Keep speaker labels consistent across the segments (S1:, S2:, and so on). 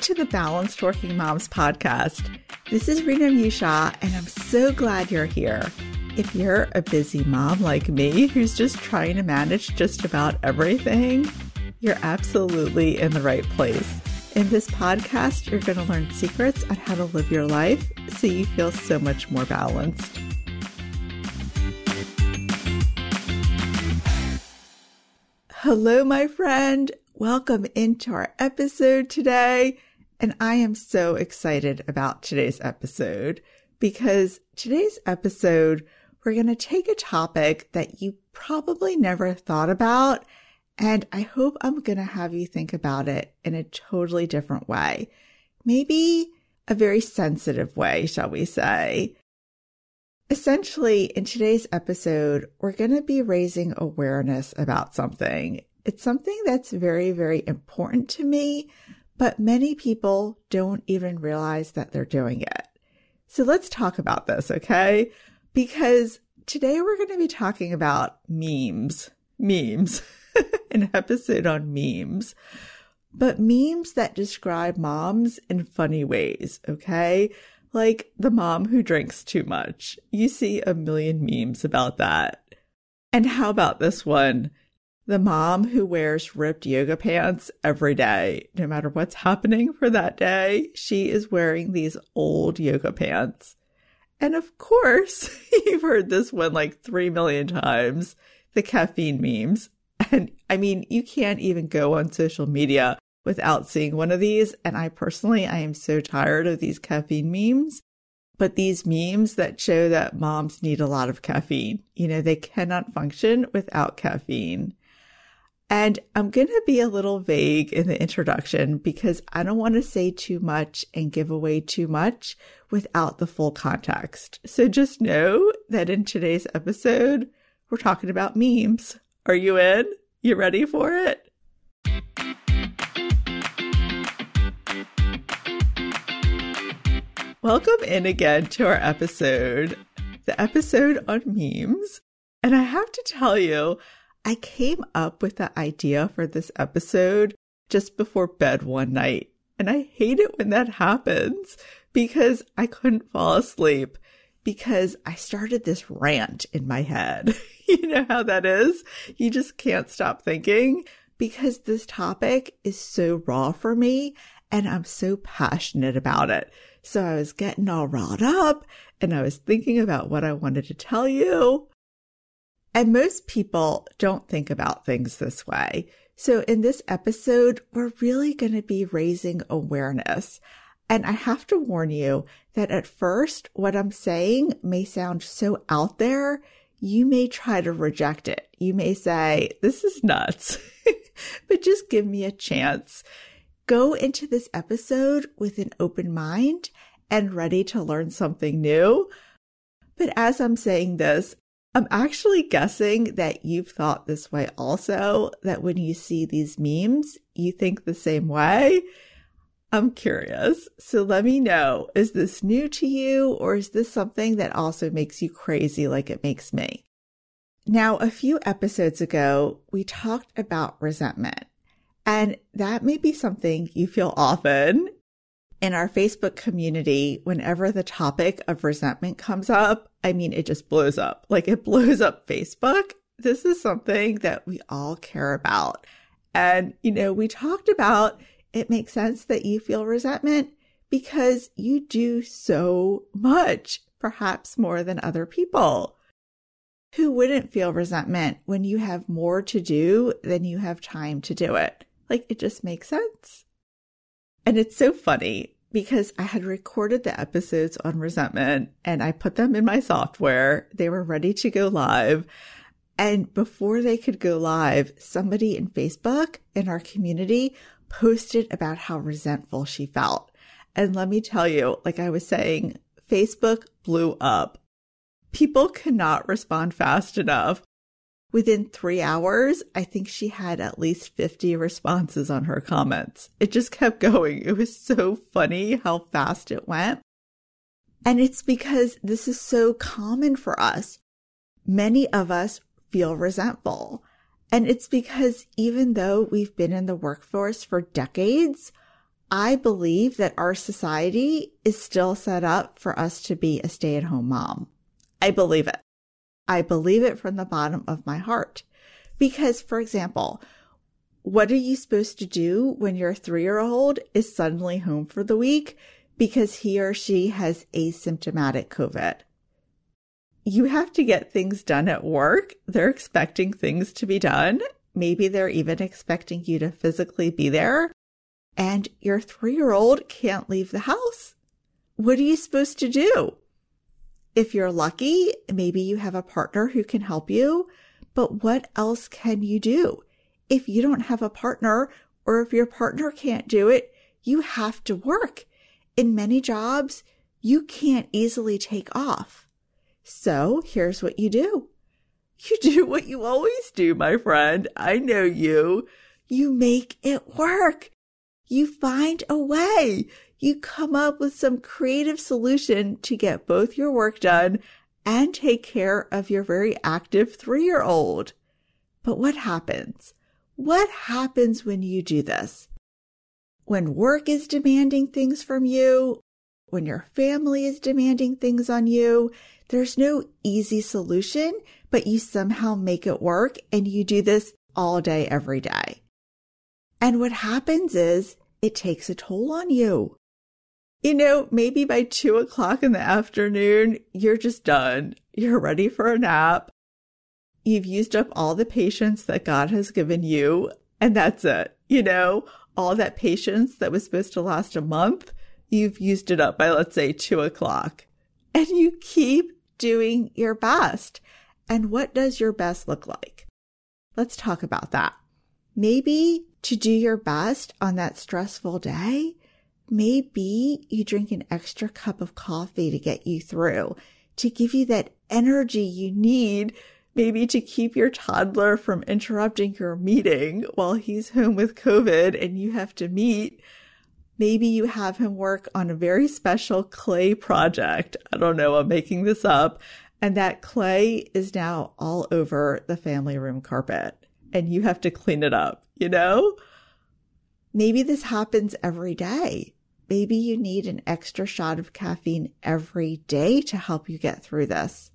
S1: to the Balanced Working Moms podcast. This is Rena Musha, and I'm so glad you're here. If you're a busy mom like me who's just trying to manage just about everything, you're absolutely in the right place. In this podcast, you're going to learn secrets on how to live your life so you feel so much more balanced. Hello, my friend. Welcome into our episode today. And I am so excited about today's episode because today's episode, we're going to take a topic that you probably never thought about. And I hope I'm going to have you think about it in a totally different way. Maybe a very sensitive way, shall we say. Essentially, in today's episode, we're going to be raising awareness about something. It's something that's very, very important to me, but many people don't even realize that they're doing it. So let's talk about this, okay? Because today we're going to be talking about memes. Memes. An episode on memes. But memes that describe moms in funny ways, okay? Like the mom who drinks too much. You see a million memes about that. And how about this one? The mom who wears ripped yoga pants every day, no matter what's happening for that day, she is wearing these old yoga pants. And of course, you've heard this one like 3 million times the caffeine memes. And I mean, you can't even go on social media without seeing one of these. And I personally, I am so tired of these caffeine memes. But these memes that show that moms need a lot of caffeine, you know, they cannot function without caffeine. And I'm going to be a little vague in the introduction because I don't want to say too much and give away too much without the full context. So just know that in today's episode, we're talking about memes. Are you in? You ready for it? Welcome in again to our episode, the episode on memes. And I have to tell you, I came up with the idea for this episode just before bed one night. And I hate it when that happens because I couldn't fall asleep because I started this rant in my head. you know how that is? You just can't stop thinking because this topic is so raw for me and I'm so passionate about it. So I was getting all riled up and I was thinking about what I wanted to tell you. And most people don't think about things this way. So in this episode, we're really going to be raising awareness. And I have to warn you that at first, what I'm saying may sound so out there. You may try to reject it. You may say, this is nuts, but just give me a chance. Go into this episode with an open mind and ready to learn something new. But as I'm saying this, I'm actually guessing that you've thought this way also, that when you see these memes, you think the same way. I'm curious. So let me know. Is this new to you or is this something that also makes you crazy like it makes me? Now, a few episodes ago, we talked about resentment. And that may be something you feel often in our Facebook community, whenever the topic of resentment comes up, I mean, it just blows up. Like it blows up Facebook. This is something that we all care about. And, you know, we talked about it makes sense that you feel resentment because you do so much, perhaps more than other people. Who wouldn't feel resentment when you have more to do than you have time to do it? Like it just makes sense. And it's so funny because I had recorded the episodes on resentment and I put them in my software. They were ready to go live. And before they could go live, somebody in Facebook in our community posted about how resentful she felt. And let me tell you, like I was saying, Facebook blew up. People cannot respond fast enough. Within three hours, I think she had at least 50 responses on her comments. It just kept going. It was so funny how fast it went. And it's because this is so common for us. Many of us feel resentful. And it's because even though we've been in the workforce for decades, I believe that our society is still set up for us to be a stay at home mom. I believe it. I believe it from the bottom of my heart. Because, for example, what are you supposed to do when your three year old is suddenly home for the week because he or she has asymptomatic COVID? You have to get things done at work. They're expecting things to be done. Maybe they're even expecting you to physically be there. And your three year old can't leave the house. What are you supposed to do? If you're lucky, maybe you have a partner who can help you. But what else can you do? If you don't have a partner or if your partner can't do it, you have to work. In many jobs, you can't easily take off. So here's what you do. You do what you always do, my friend. I know you. You make it work. You find a way. You come up with some creative solution to get both your work done and take care of your very active three year old. But what happens? What happens when you do this? When work is demanding things from you, when your family is demanding things on you, there's no easy solution, but you somehow make it work and you do this all day, every day. And what happens is it takes a toll on you. You know, maybe by two o'clock in the afternoon, you're just done. You're ready for a nap. You've used up all the patience that God has given you, and that's it. You know, all that patience that was supposed to last a month, you've used it up by, let's say, two o'clock. And you keep doing your best. And what does your best look like? Let's talk about that. Maybe to do your best on that stressful day, maybe you drink an extra cup of coffee to get you through, to give you that energy you need maybe to keep your toddler from interrupting your meeting while he's home with COVID and you have to meet. Maybe you have him work on a very special clay project. I don't know. I'm making this up. And that clay is now all over the family room carpet and you have to clean it up, you know? Maybe this happens every day. Maybe you need an extra shot of caffeine every day to help you get through this.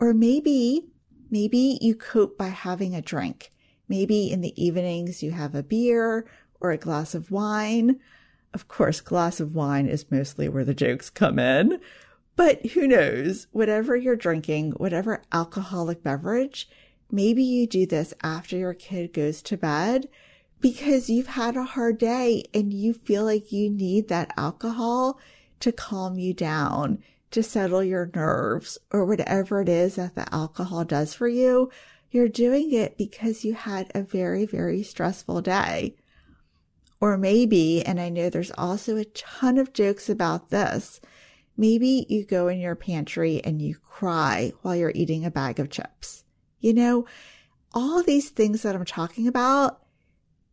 S1: Or maybe Maybe you cope by having a drink. Maybe in the evenings you have a beer or a glass of wine. Of course, glass of wine is mostly where the jokes come in. But who knows? Whatever you're drinking, whatever alcoholic beverage, maybe you do this after your kid goes to bed because you've had a hard day and you feel like you need that alcohol to calm you down, to settle your nerves or whatever it is that the alcohol does for you, you're doing it because you had a very, very stressful day. Or maybe, and I know there's also a ton of jokes about this, maybe you go in your pantry and you cry while you're eating a bag of chips. You know, all these things that I'm talking about,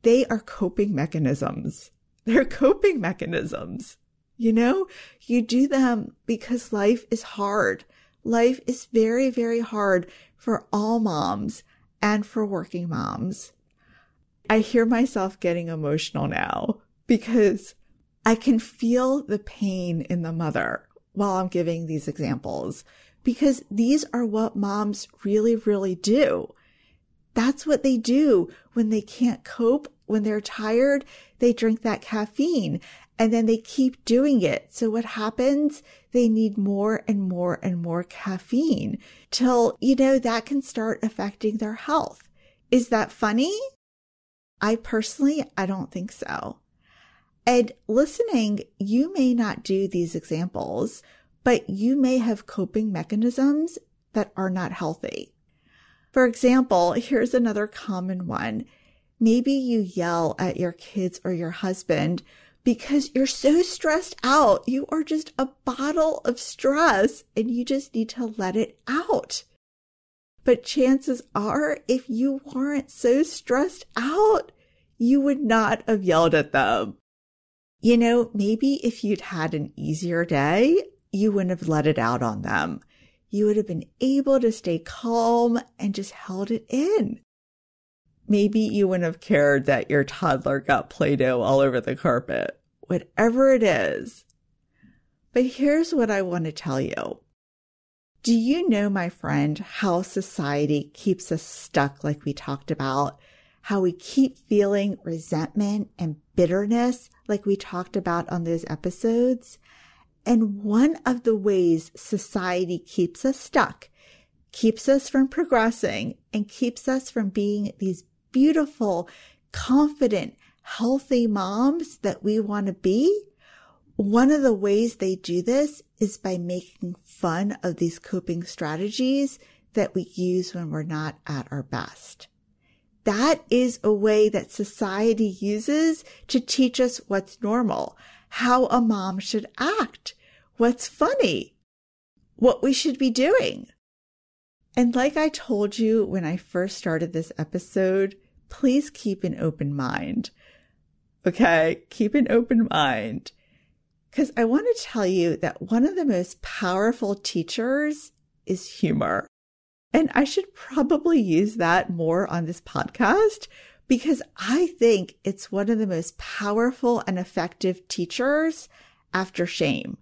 S1: they are coping mechanisms. They're coping mechanisms. You know, you do them because life is hard. Life is very, very hard for all moms and for working moms. I hear myself getting emotional now because I can feel the pain in the mother while I'm giving these examples because these are what moms really, really do. That's what they do when they can't cope, when they're tired, they drink that caffeine and then they keep doing it. So what happens? They need more and more and more caffeine till, you know, that can start affecting their health. Is that funny? I personally, I don't think so. And listening, you may not do these examples, but you may have coping mechanisms that are not healthy. For example, here's another common one. Maybe you yell at your kids or your husband because you're so stressed out. You are just a bottle of stress and you just need to let it out. But chances are, if you weren't so stressed out, you would not have yelled at them. You know, maybe if you'd had an easier day, you wouldn't have let it out on them. You would have been able to stay calm and just held it in maybe you wouldn't have cared that your toddler got Play Doh all over the carpet. whatever it is. But here's what I want to tell you. Do you know, my friend, how society keeps us stuck, like we talked about? How we keep feeling resentment and bitterness, like we talked about on those episodes? And one of the ways society keeps us stuck, keeps us from progressing, and keeps us from being these beautiful, confident, healthy moms that we want to be one of the ways they do this is by making fun of these coping strategies that we use when we're not at our best. That is a way that society uses to teach us what's normal, how a mom should act, what's funny, what we should be doing. And like I told you when I first started this episode, please keep an open mind. Okay. Keep an open mind because I want to tell you that one of the most powerful teachers is humor. And I should probably use that more on this podcast because I think it's one of the most powerful and effective teachers after shame.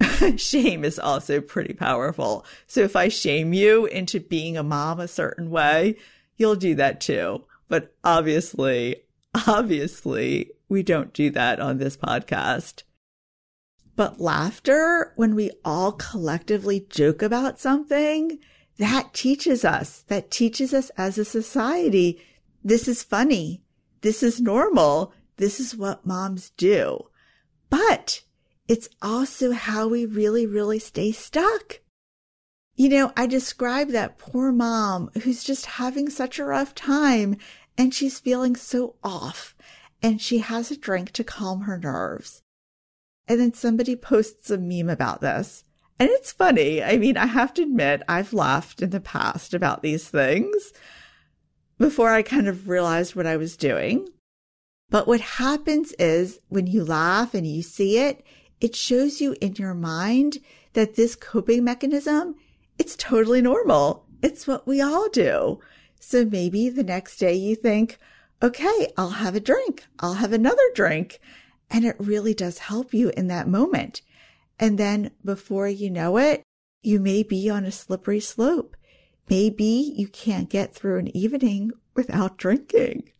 S1: shame is also pretty powerful. So if I shame you into being a mom a certain way, you'll do that too. But obviously, obviously, we don't do that on this podcast. But laughter, when we all collectively joke about something, that teaches us, that teaches us as a society, this is funny. This is normal. This is what moms do. But it's also how we really, really stay stuck. You know, I describe that poor mom who's just having such a rough time and she's feeling so off and she has a drink to calm her nerves. And then somebody posts a meme about this. And it's funny. I mean, I have to admit, I've laughed in the past about these things before I kind of realized what I was doing. But what happens is when you laugh and you see it, it shows you in your mind that this coping mechanism, it's totally normal. It's what we all do. So maybe the next day you think, okay, I'll have a drink. I'll have another drink. And it really does help you in that moment. And then before you know it, you may be on a slippery slope. Maybe you can't get through an evening without drinking.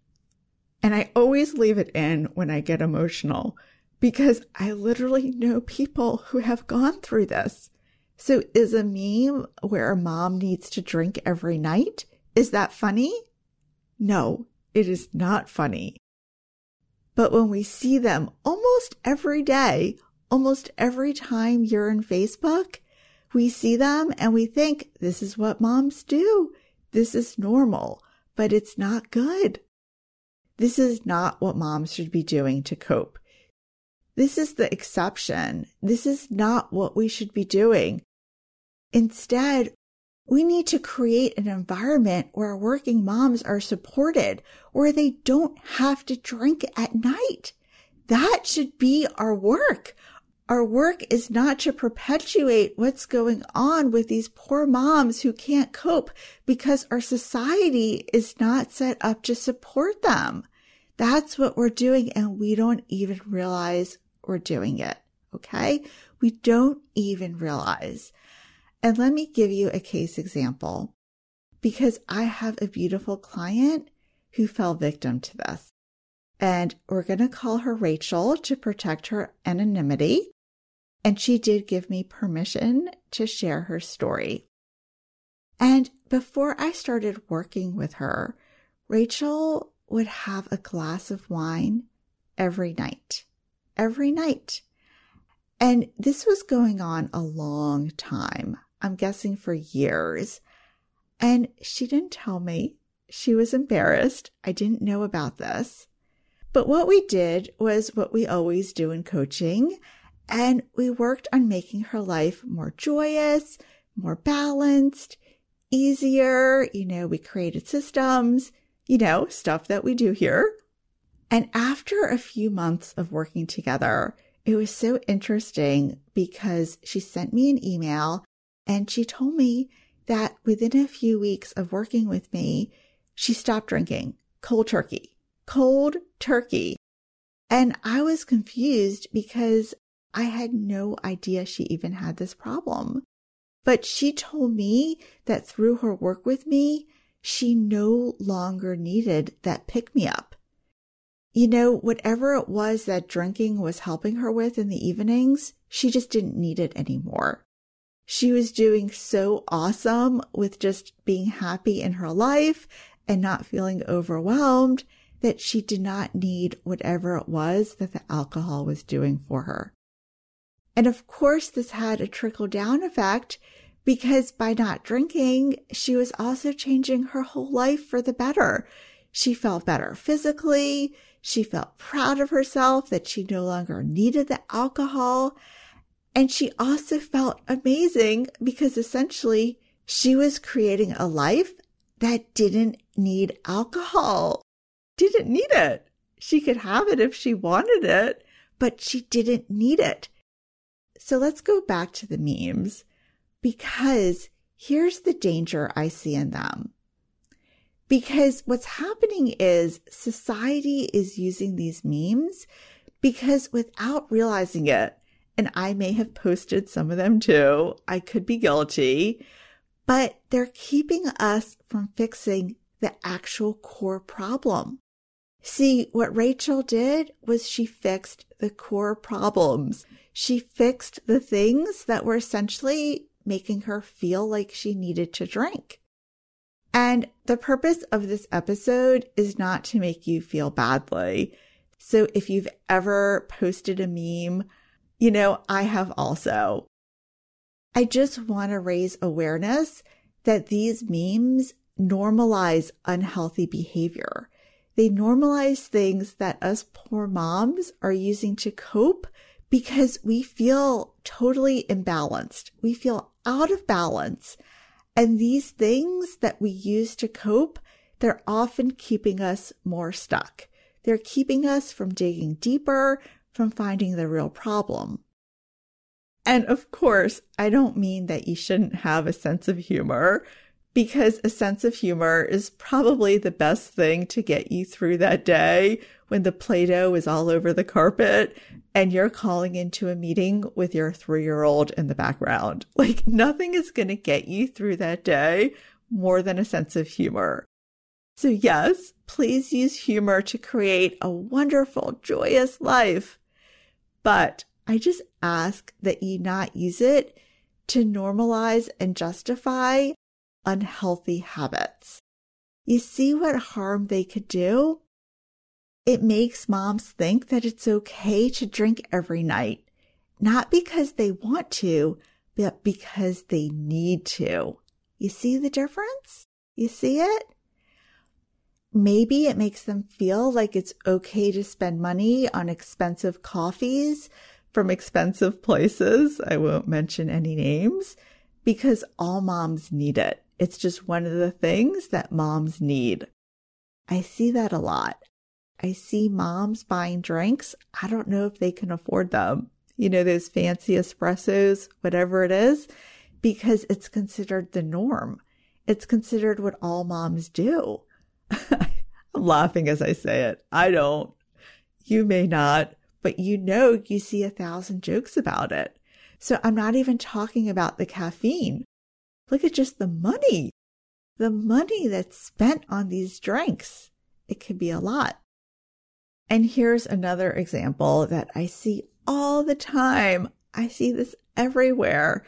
S1: And I always leave it in when I get emotional because I literally know people who have gone through this. So is a meme where a mom needs to drink every night? Is that funny? No, it is not funny. But when we see them almost every day, almost every time you're in Facebook, we see them and we think this is what moms do. This is normal, but it's not good. This is not what moms should be doing to cope. This is the exception. This is not what we should be doing. Instead, we need to create an environment where working moms are supported, where they don't have to drink at night. That should be our work. Our work is not to perpetuate what's going on with these poor moms who can't cope because our society is not set up to support them. That's what we're doing and we don't even realize we're doing it. Okay. We don't even realize. And let me give you a case example because I have a beautiful client who fell victim to this. And we're going to call her Rachel to protect her anonymity. And she did give me permission to share her story. And before I started working with her, Rachel would have a glass of wine every night. Every night. And this was going on a long time. I'm guessing for years. And she didn't tell me. She was embarrassed. I didn't know about this. But what we did was what we always do in coaching. And we worked on making her life more joyous, more balanced, easier. You know, we created systems, you know, stuff that we do here. And after a few months of working together, it was so interesting because she sent me an email and she told me that within a few weeks of working with me, she stopped drinking cold turkey, cold turkey. And I was confused because I had no idea she even had this problem. But she told me that through her work with me, she no longer needed that pick me up. You know, whatever it was that drinking was helping her with in the evenings, she just didn't need it anymore. She was doing so awesome with just being happy in her life and not feeling overwhelmed that she did not need whatever it was that the alcohol was doing for her. And of course, this had a trickle down effect because by not drinking, she was also changing her whole life for the better. She felt better physically. She felt proud of herself that she no longer needed the alcohol. And she also felt amazing because essentially she was creating a life that didn't need alcohol didn't need it. She could have it if she wanted it, but she didn't need it. So let's go back to the memes because here's the danger I see in them. Because what's happening is society is using these memes because without realizing it, and I may have posted some of them too, I could be guilty, but they're keeping us from fixing the actual core problem. See, what Rachel did was she fixed the core problems. She fixed the things that were essentially making her feel like she needed to drink. And the purpose of this episode is not to make you feel badly. So if you've ever posted a meme, you know, I have also. I just want to raise awareness that these memes normalize unhealthy behavior. They normalize things that us poor moms are using to cope because we feel totally imbalanced. We feel out of balance. And these things that we use to cope, they're often keeping us more stuck. They're keeping us from digging deeper, from finding the real problem. And of course, I don't mean that you shouldn't have a sense of humor because a sense of humor is probably the best thing to get you through that day when the Play Doh is all over the carpet and you're calling into a meeting with your three year old in the background. Like nothing is going to get you through that day more than a sense of humor. So, yes, please use humor to create a wonderful, joyous life. But I just ask that you not use it to normalize and justify unhealthy habits. You see what harm they could do? It makes moms think that it's okay to drink every night, not because they want to, but because they need to. You see the difference? You see it? Maybe it makes them feel like it's okay to spend money on expensive coffees from expensive places. I won't mention any names because all moms need it. It's just one of the things that moms need. I see that a lot. I see moms buying drinks. I don't know if they can afford them. You know, those fancy espressos, whatever it is, because it's considered the norm. It's considered what all moms do. I'm laughing as I say it. I don't. You may not, but you know, you see a thousand jokes about it. So I'm not even talking about the caffeine. Look at just the money, the money that's spent on these drinks. It could be a lot. And here's another example that I see all the time. I see this everywhere.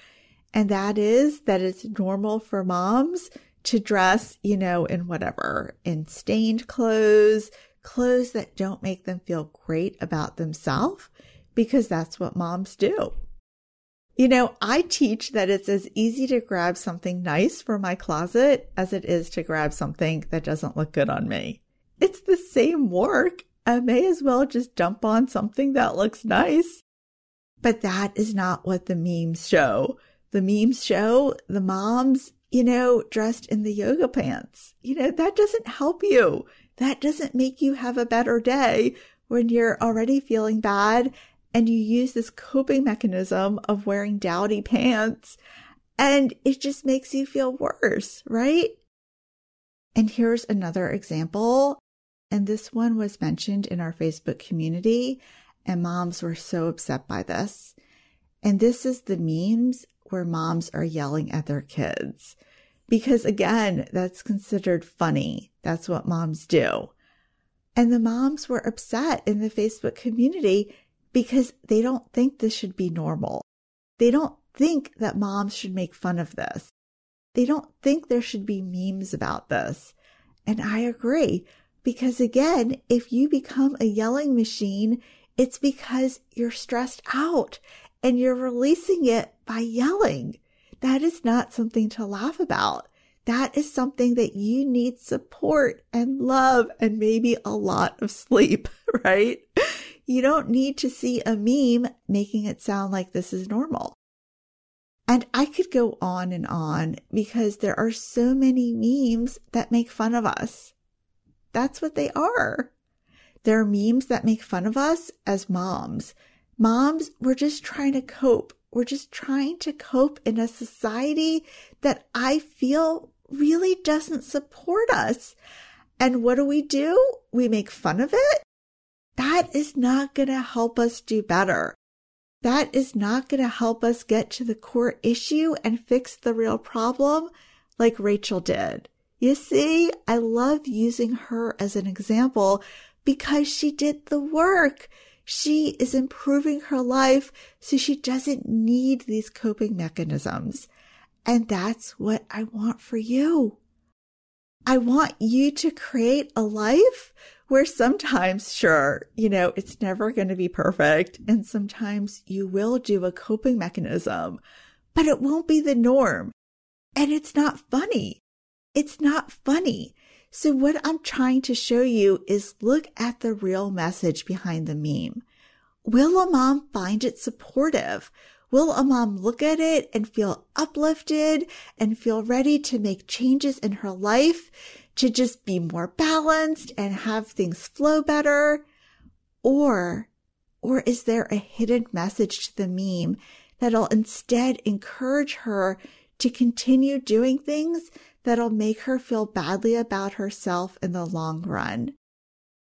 S1: And that is that it's normal for moms to dress, you know, in whatever, in stained clothes, clothes that don't make them feel great about themselves, because that's what moms do. You know, I teach that it's as easy to grab something nice for my closet as it is to grab something that doesn't look good on me. It's the same work. I may as well just dump on something that looks nice. But that is not what the memes show. The memes show the moms, you know, dressed in the yoga pants. You know, that doesn't help you. That doesn't make you have a better day when you're already feeling bad and you use this coping mechanism of wearing dowdy pants and it just makes you feel worse, right? And here's another example and this one was mentioned in our Facebook community, and moms were so upset by this. And this is the memes where moms are yelling at their kids. Because again, that's considered funny. That's what moms do. And the moms were upset in the Facebook community because they don't think this should be normal. They don't think that moms should make fun of this. They don't think there should be memes about this. And I agree. Because again, if you become a yelling machine, it's because you're stressed out and you're releasing it by yelling. That is not something to laugh about. That is something that you need support and love and maybe a lot of sleep, right? You don't need to see a meme making it sound like this is normal. And I could go on and on because there are so many memes that make fun of us. That's what they are. There are memes that make fun of us as moms. Moms, we're just trying to cope. We're just trying to cope in a society that I feel really doesn't support us. And what do we do? We make fun of it. That is not going to help us do better. That is not going to help us get to the core issue and fix the real problem like Rachel did. You see, I love using her as an example because she did the work. She is improving her life so she doesn't need these coping mechanisms. And that's what I want for you. I want you to create a life where sometimes, sure, you know, it's never going to be perfect. And sometimes you will do a coping mechanism, but it won't be the norm. And it's not funny. It's not funny. So what I'm trying to show you is look at the real message behind the meme. Will a mom find it supportive? Will a mom look at it and feel uplifted and feel ready to make changes in her life to just be more balanced and have things flow better? Or, or is there a hidden message to the meme that'll instead encourage her to continue doing things that'll make her feel badly about herself in the long run?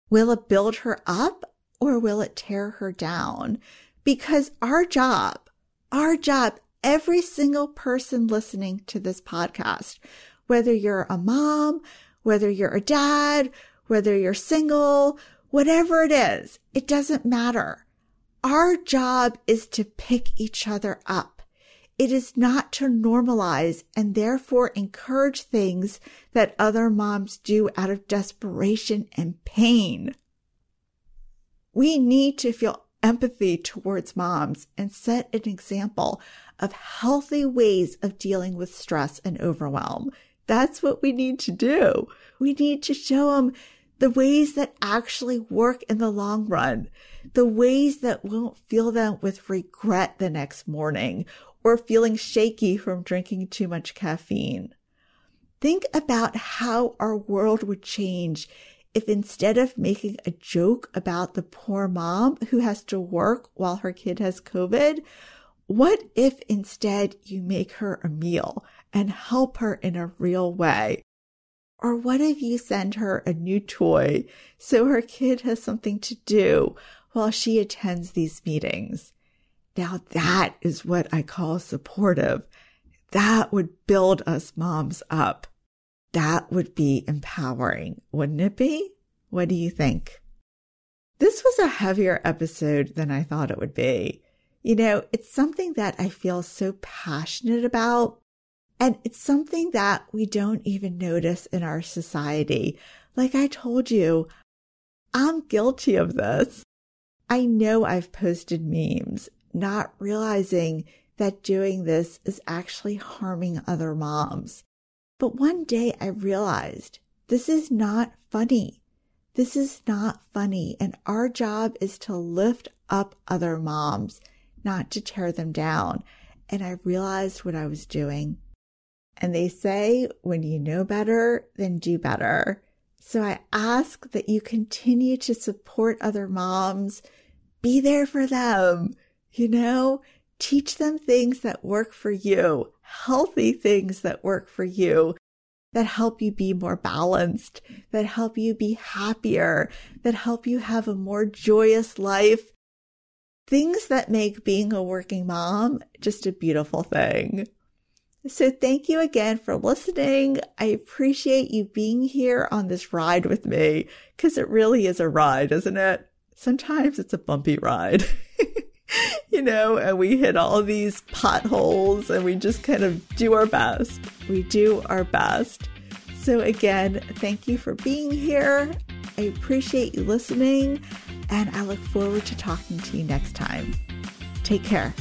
S1: Will it build her up or will it tear her down? Because our job, our job, every single person listening to this podcast, whether you're a mom, whether you're a dad, whether you're single, whatever it is, it doesn't matter. Our job is to pick each other up. It is not to normalize and therefore encourage things that other moms do out of desperation and pain. We need to feel empathy towards moms and set an example of healthy ways of dealing with stress and overwhelm. That's what we need to do. We need to show them the ways that actually work in the long run, the ways that won't fill them with regret the next morning or feeling shaky from drinking too much caffeine. Think about how our world would change if instead of making a joke about the poor mom who has to work while her kid has COVID, what if instead you make her a meal and help her in a real way? Or what if you send her a new toy so her kid has something to do while she attends these meetings? Now that is what I call supportive. That would build us moms up. That would be empowering, wouldn't it be? What do you think? This was a heavier episode than I thought it would be. You know, it's something that I feel so passionate about and it's something that we don't even notice in our society. Like I told you, I'm guilty of this. I know I've posted memes, not realizing that doing this is actually harming other moms. But one day I realized this is not funny. This is not funny. And our job is to lift up other moms, not to tear them down. And I realized what I was doing. And they say, when you know better, then do better. So I ask that you continue to support other moms, be there for them, you know, teach them things that work for you, healthy things that work for you. that help you be more balanced, that help you be happier, that help you have a more joyous life. Things that make being a working mom just a beautiful thing. So thank you again for listening. I appreciate you being here on this ride with me because it really is a ride, isn't it? Sometimes it's a bumpy ride. you know, and we hit all these potholes and we just kind of do our best. We do our best. So, again, thank you for being here. I appreciate you listening, and I look forward to talking to you next time. Take care.